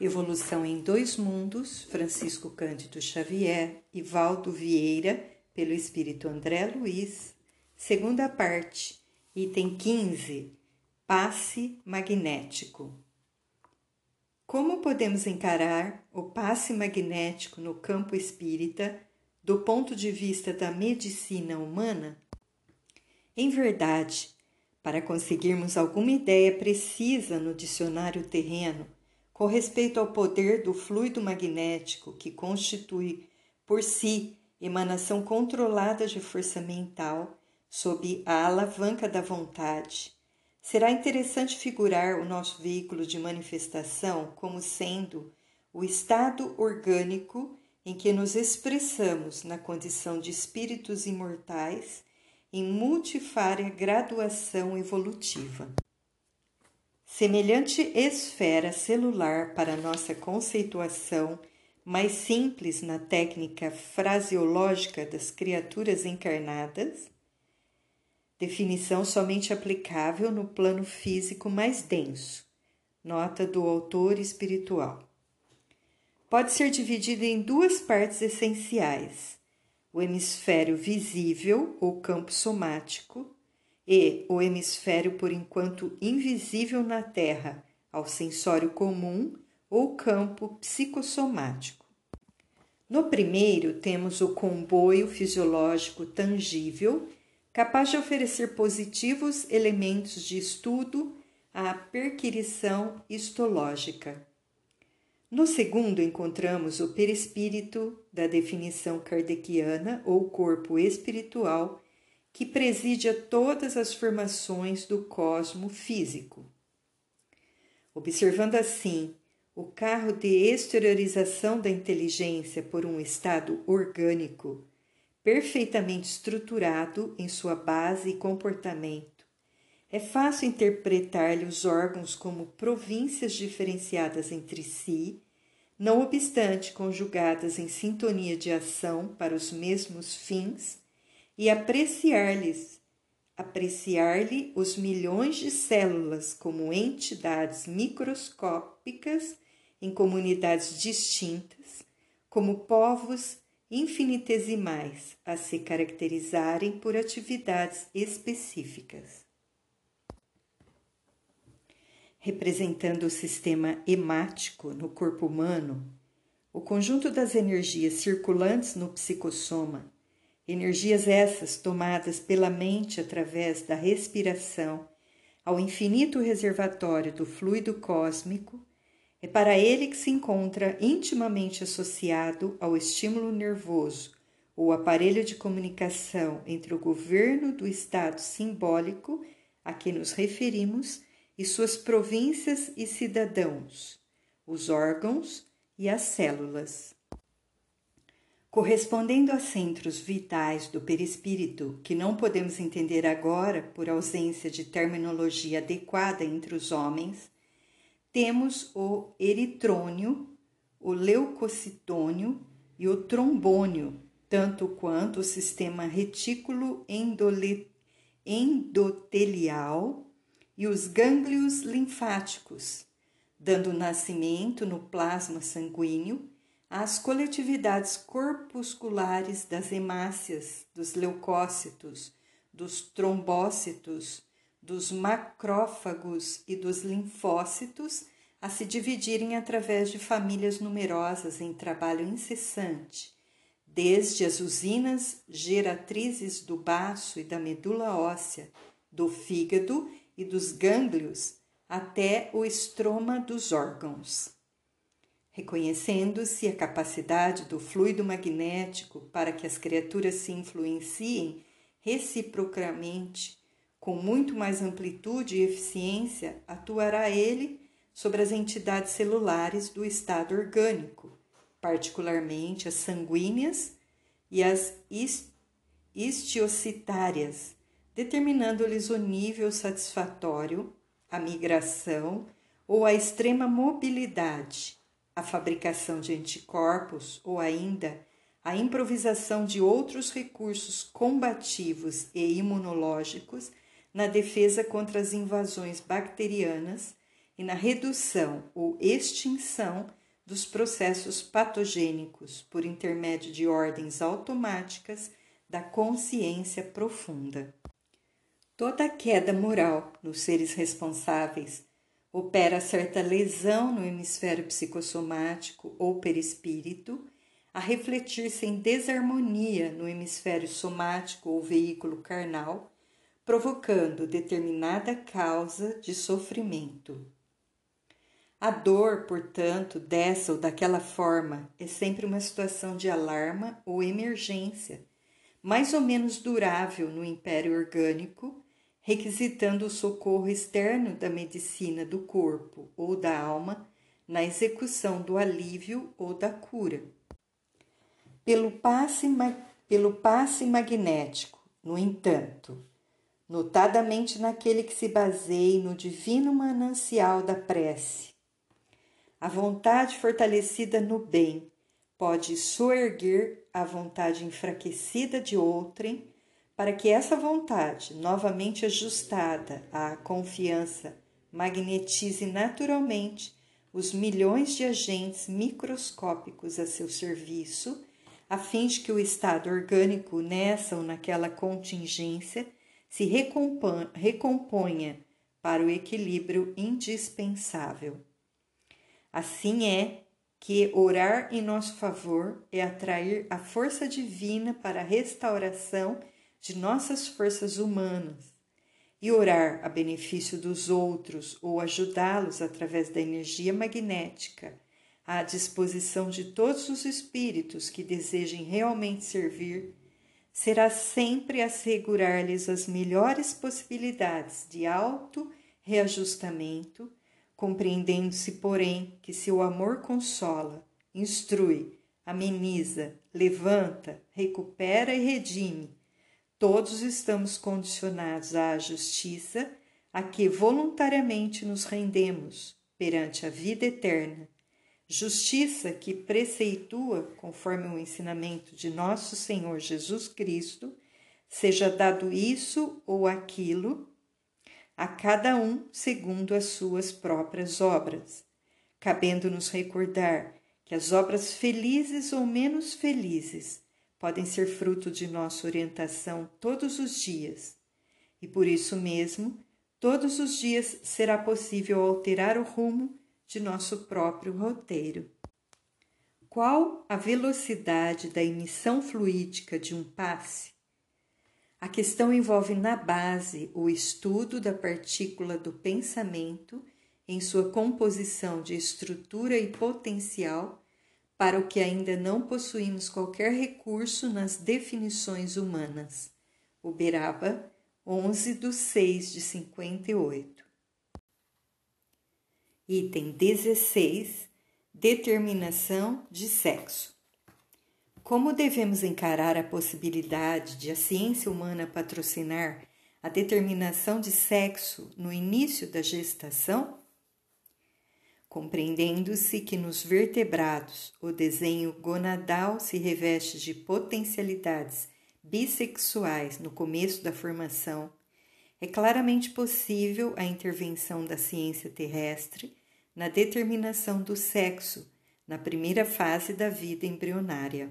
Evolução em Dois Mundos, Francisco Cândido Xavier e Valdo Vieira, pelo Espírito André Luiz. Segunda parte, item 15, passe magnético. Como podemos encarar o passe magnético no campo espírita do ponto de vista da medicina humana? Em verdade, para conseguirmos alguma ideia precisa no dicionário terreno com respeito ao poder do fluido magnético que constitui por si emanação controlada de força mental sob a alavanca da vontade, será interessante figurar o nosso veículo de manifestação como sendo o estado orgânico em que nos expressamos na condição de espíritos imortais em multifária graduação evolutiva. Semelhante esfera celular para nossa conceituação mais simples na técnica fraseológica das criaturas encarnadas, definição somente aplicável no plano físico mais denso, nota do autor espiritual. Pode ser dividida em duas partes essenciais: o hemisfério visível ou campo somático e o hemisfério por enquanto invisível na Terra ao sensório comum ou campo psicossomático. No primeiro, temos o comboio fisiológico tangível, capaz de oferecer positivos elementos de estudo à perquirição histológica. No segundo, encontramos o perispírito da definição kardeciana ou corpo espiritual que preside a todas as formações do cosmo físico. Observando assim o carro de exteriorização da inteligência por um estado orgânico, perfeitamente estruturado em sua base e comportamento, é fácil interpretar-lhe os órgãos como províncias diferenciadas entre si, não obstante conjugadas em sintonia de ação para os mesmos fins e apreciar-lhes, apreciar-lhe os milhões de células como entidades microscópicas em comunidades distintas, como povos infinitesimais a se caracterizarem por atividades específicas. Representando o sistema hemático no corpo humano, o conjunto das energias circulantes no psicossoma Energias essas tomadas pela mente através da respiração ao infinito reservatório do fluido cósmico, é para ele que se encontra intimamente associado ao estímulo nervoso ou aparelho de comunicação entre o governo do estado simbólico a que nos referimos e suas províncias e cidadãos, os órgãos e as células. Correspondendo a centros vitais do perispírito que não podemos entender agora por ausência de terminologia adequada entre os homens, temos o eritrônio, o leucocitônio e o trombônio, tanto quanto o sistema retículo endotelial e os gânglios linfáticos, dando nascimento no plasma sanguíneo às coletividades corpusculares das hemácias, dos leucócitos, dos trombócitos, dos macrófagos e dos linfócitos a se dividirem através de famílias numerosas em trabalho incessante, desde as usinas geratrizes do baço e da medula óssea, do fígado e dos gânglios até o estroma dos órgãos reconhecendo-se a capacidade do fluido magnético para que as criaturas se influenciem reciprocamente. Com muito mais amplitude e eficiência, atuará ele sobre as entidades celulares do estado orgânico, particularmente as sanguíneas e as histiocitárias, determinando-lhes o nível satisfatório, a migração ou a extrema mobilidade a fabricação de anticorpos ou ainda a improvisação de outros recursos combativos e imunológicos na defesa contra as invasões bacterianas e na redução ou extinção dos processos patogênicos por intermédio de ordens automáticas da consciência profunda. Toda queda moral nos seres responsáveis opera certa lesão no hemisfério psicossomático ou perispírito, a refletir-se em desarmonia no hemisfério somático ou veículo carnal, provocando determinada causa de sofrimento. A dor, portanto, dessa ou daquela forma é sempre uma situação de alarma ou emergência, mais ou menos durável no império orgânico requisitando o socorro externo da medicina do corpo ou da alma na execução do alívio ou da cura. Pelo passe, pelo passe magnético, no entanto, notadamente naquele que se baseie no divino manancial da prece, a vontade fortalecida no bem pode soerguer a vontade enfraquecida de outrem para que essa vontade, novamente ajustada à confiança, magnetize naturalmente os milhões de agentes microscópicos a seu serviço, a fim de que o estado orgânico nessa ou naquela contingência se recomponha para o equilíbrio indispensável. Assim é que orar em nosso favor é atrair a força divina para a restauração de nossas forças humanas e orar a benefício dos outros ou ajudá-los através da energia magnética à disposição de todos os espíritos que desejem realmente servir, será sempre assegurar-lhes as melhores possibilidades de auto reajustamento, compreendendo-se, porém, que se o amor consola, instrui, ameniza, levanta, recupera e redime, Todos estamos condicionados à justiça a que voluntariamente nos rendemos perante a vida eterna. Justiça que preceitua, conforme o ensinamento de nosso Senhor Jesus Cristo, seja dado isso ou aquilo a cada um segundo as suas próprias obras, cabendo-nos recordar que as obras felizes ou menos felizes podem ser fruto de nossa orientação todos os dias, e por isso mesmo, todos os dias será possível alterar o rumo de nosso próprio roteiro. Qual a velocidade da emissão fluídica de um passe? A questão envolve na base o estudo da partícula do pensamento em sua composição de estrutura e potencial para o que ainda não possuímos qualquer recurso nas definições humanas. Uberaba, 11 de 6 de 58. Item 16. Determinação de sexo. Como devemos encarar a possibilidade de a ciência humana patrocinar a determinação de sexo no início da gestação? Compreendendo-se que nos vertebrados o desenho gonadal se reveste de potencialidades bissexuais no começo da formação, é claramente possível a intervenção da ciência terrestre na determinação do sexo na primeira fase da vida embrionária.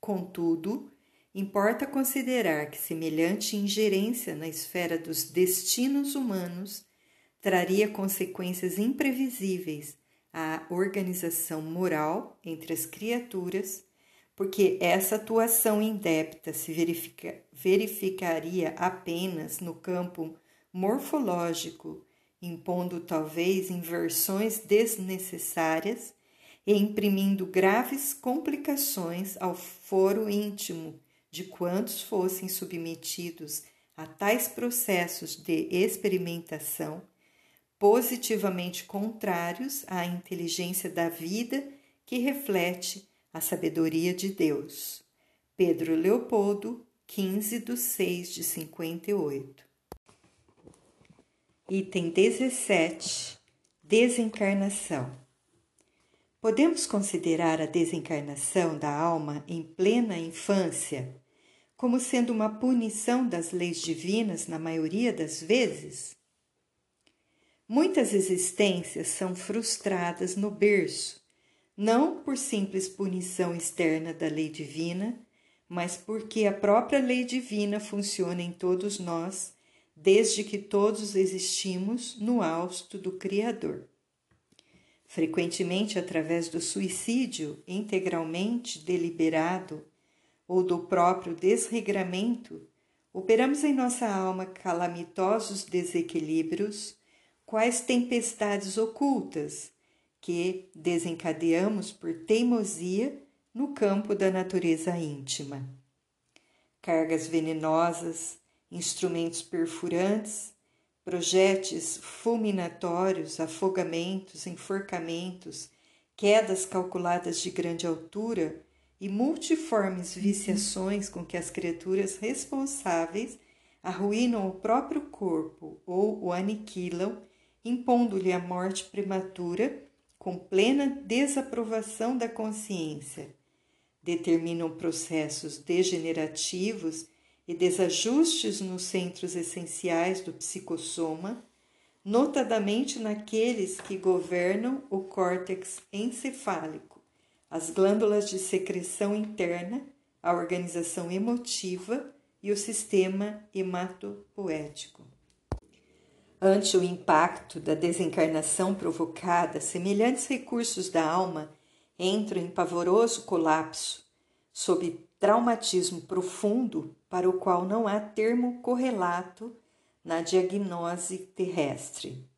Contudo, importa considerar que semelhante ingerência na esfera dos destinos humanos traria consequências imprevisíveis à organização moral entre as criaturas, porque essa atuação indébita se verifica, verificaria apenas no campo morfológico, impondo talvez inversões desnecessárias e imprimindo graves complicações ao foro íntimo de quantos fossem submetidos a tais processos de experimentação positivamente contrários à inteligência da vida que reflete a sabedoria de Deus. Pedro Leopoldo, 15 de 6 de 58. Item 17. Desencarnação. Podemos considerar a desencarnação da alma em plena infância como sendo uma punição das leis divinas na maioria das vezes? Muitas existências são frustradas no berço, não por simples punição externa da lei divina, mas porque a própria lei divina funciona em todos nós, desde que todos existimos no hausto do Criador. Frequentemente, através do suicídio integralmente deliberado ou do próprio desregramento, operamos em nossa alma calamitosos desequilíbrios, quais tempestades ocultas que desencadeamos por teimosia no campo da natureza íntima. Cargas venenosas, instrumentos perfurantes, projéteis fulminatórios, afogamentos, enforcamentos, quedas calculadas de grande altura e multiformes viciações com que as criaturas responsáveis arruinam o próprio corpo ou o aniquilam, impondo-lhe a morte prematura com plena desaprovação da consciência determinam processos degenerativos e desajustes nos centros essenciais do psicossoma, notadamente naqueles que governam o córtex encefálico, as glândulas de secreção interna, a organização emotiva e o sistema hematopoético. Ante o impacto da desencarnação provocada, semelhantes recursos da alma entram em pavoroso colapso, sob traumatismo profundo para o qual não há termo correlato na diagnose terrestre.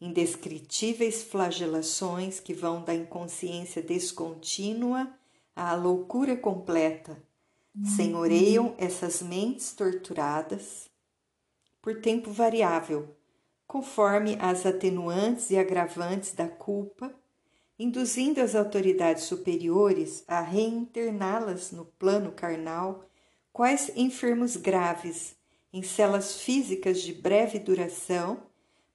Indescritíveis flagelações que vão da inconsciência descontínua à loucura completa senhoreiam essas mentes torturadas por tempo variável, conforme as atenuantes e agravantes da culpa induzindo as autoridades superiores a reinterná-las no plano carnal, quais enfermos graves, em celas físicas de breve duração,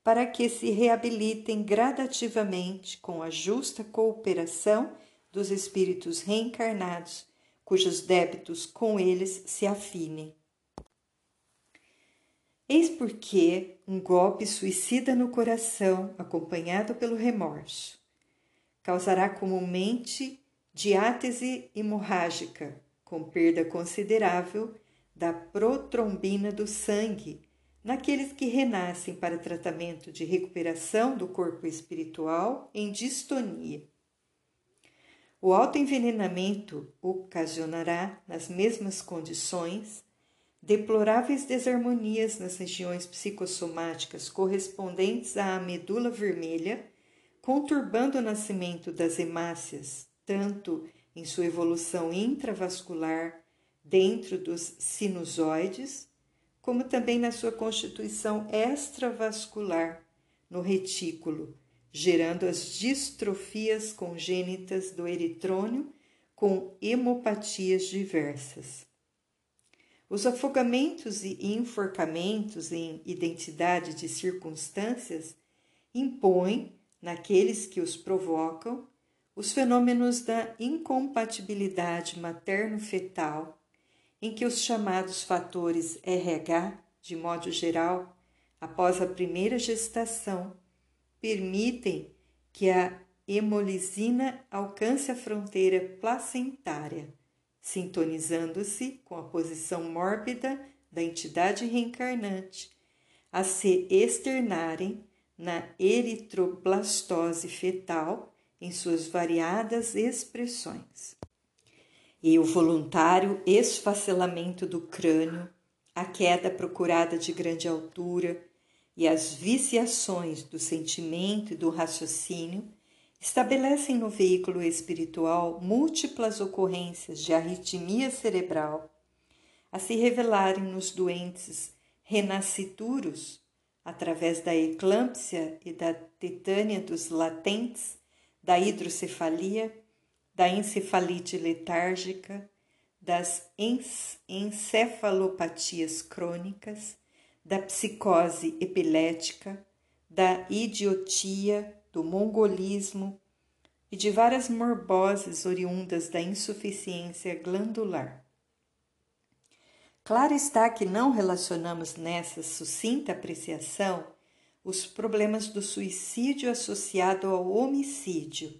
para que se reabilitem gradativamente com a justa cooperação dos espíritos reencarnados, cujos débitos com eles se afinem. Eis porque um golpe suicida no coração, acompanhado pelo remorso, causará comumente diátese hemorrágica, com perda considerável da protrombina do sangue naqueles que renascem para tratamento de recuperação do corpo espiritual em distonia. O autoenvenenamento ocasionará, nas mesmas condições, deploráveis desarmonias nas regiões psicossomáticas correspondentes à medula vermelha conturbando o nascimento das hemácias, tanto em sua evolução intravascular dentro dos sinusoides, como também na sua constituição extravascular no retículo, gerando as distrofias congênitas do eritrônio com hemopatias diversas. Os afogamentos e enforcamentos em identidade de circunstâncias impõem naqueles que os provocam, os fenômenos da incompatibilidade materno-fetal, em que os chamados fatores RH, de modo geral, após a primeira gestação, permitem que a hemolisina alcance a fronteira placentária, sintonizando-se com a posição mórbida da entidade reencarnante, a se externarem na eritroblastose fetal em suas variadas expressões. E o voluntário esfacelamento do crânio, a queda procurada de grande altura e as viciações do sentimento e do raciocínio estabelecem no veículo espiritual múltiplas ocorrências de arritmia cerebral, a se revelarem nos doentes renascituros através da eclâmpsia e da tetânia dos latentes, da hidrocefalia, da encefalite letárgica, das encefalopatias crônicas, da psicose epilética, da idiotia, do mongolismo e de várias morboses oriundas da insuficiência glandular. Claro está que não relacionamos nessa sucinta apreciação os problemas do suicídio associado ao homicídio,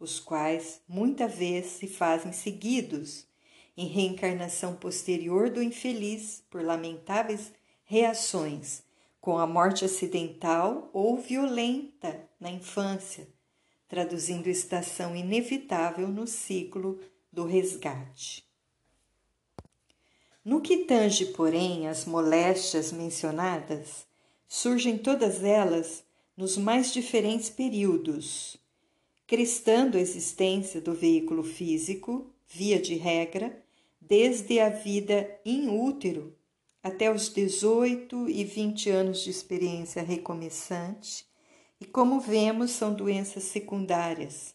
os quais muita vez se fazem seguidos em reencarnação posterior do infeliz por lamentáveis reações com a morte acidental ou violenta na infância, traduzindo estação inevitável no ciclo do resgate. No que tange, porém, as moléstias mencionadas, surgem todas elas nos mais diferentes períodos, crestando a existência do veículo físico, via de regra, desde a vida in útero até os 18 e 20 anos de experiência recomeçante, e como vemos, são doenças secundárias,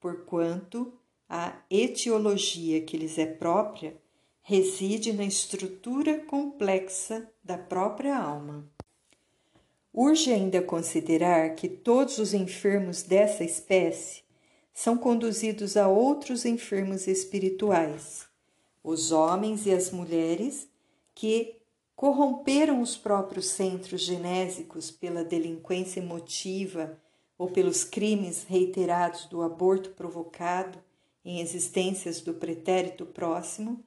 porquanto a etiologia que lhes é própria reside na estrutura complexa da própria alma. Urge ainda considerar que todos os enfermos dessa espécie são conduzidos a outros enfermos espirituais, os homens e as mulheres que corromperam os próprios centros genésicos pela delinquência emotiva ou pelos crimes reiterados do aborto provocado em existências do pretérito próximo,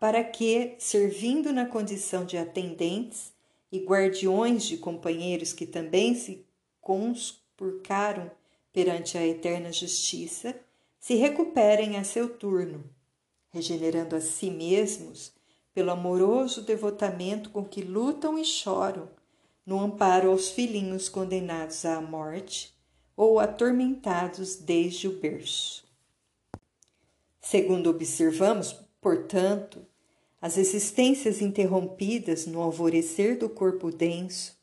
para que, servindo na condição de atendentes e guardiões de companheiros que também se conspurcaram perante a eterna justiça, se recuperem a seu turno, regenerando a si mesmos pelo amoroso devotamento com que lutam e choram no amparo aos filhinhos condenados à morte ou atormentados desde o berço. Segundo observamos, portanto, as existências interrompidas no alvorecer do corpo denso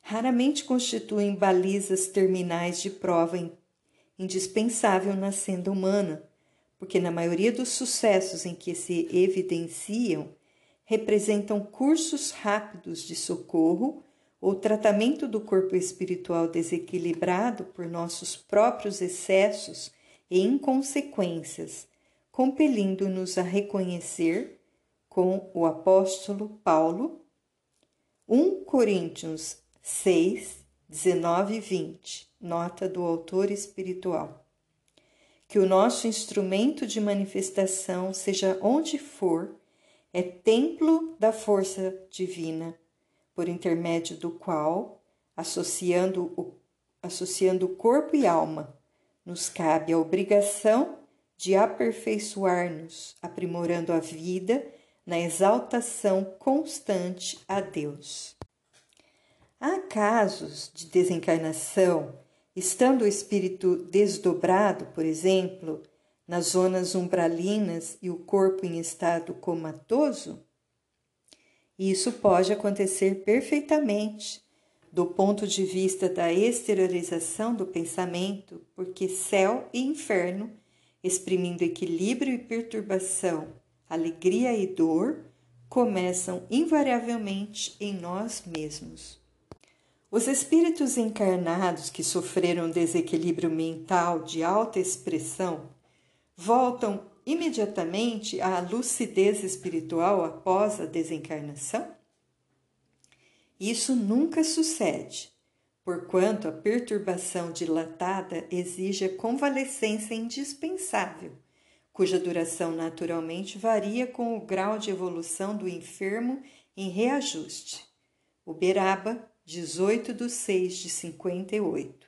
raramente constituem balizas terminais de prova indispensável na senda humana, porque na maioria dos sucessos em que se evidenciam, representam cursos rápidos de socorro ou tratamento do corpo espiritual desequilibrado por nossos próprios excessos e inconsequências, compelindo-nos a reconhecer, com o apóstolo Paulo, 1 Coríntios 6, 19 e 20, nota do autor espiritual. Que o nosso instrumento de manifestação, seja onde for, é templo da força divina, por intermédio do qual, associando o, associando corpo e alma, nos cabe a obrigação de aperfeiçoar-nos, aprimorando a vida na exaltação constante a Deus. Há casos de desencarnação, estando o espírito desdobrado, por exemplo, nas zonas umbralinas e o corpo em estado comatoso? Isso pode acontecer perfeitamente do ponto de vista da exteriorização do pensamento, porque céu e inferno, exprimindo equilíbrio e perturbação, alegria e dor, começam invariavelmente em nós mesmos. Os espíritos encarnados que sofreram desequilíbrio mental de alta expressão voltam imediatamente à lucidez espiritual após a desencarnação? Isso nunca sucede, porquanto a perturbação dilatada exige a convalescência indispensável, cuja duração naturalmente varia com o grau de evolução do enfermo em reajuste. Uberaba, 18 de 6 de 58.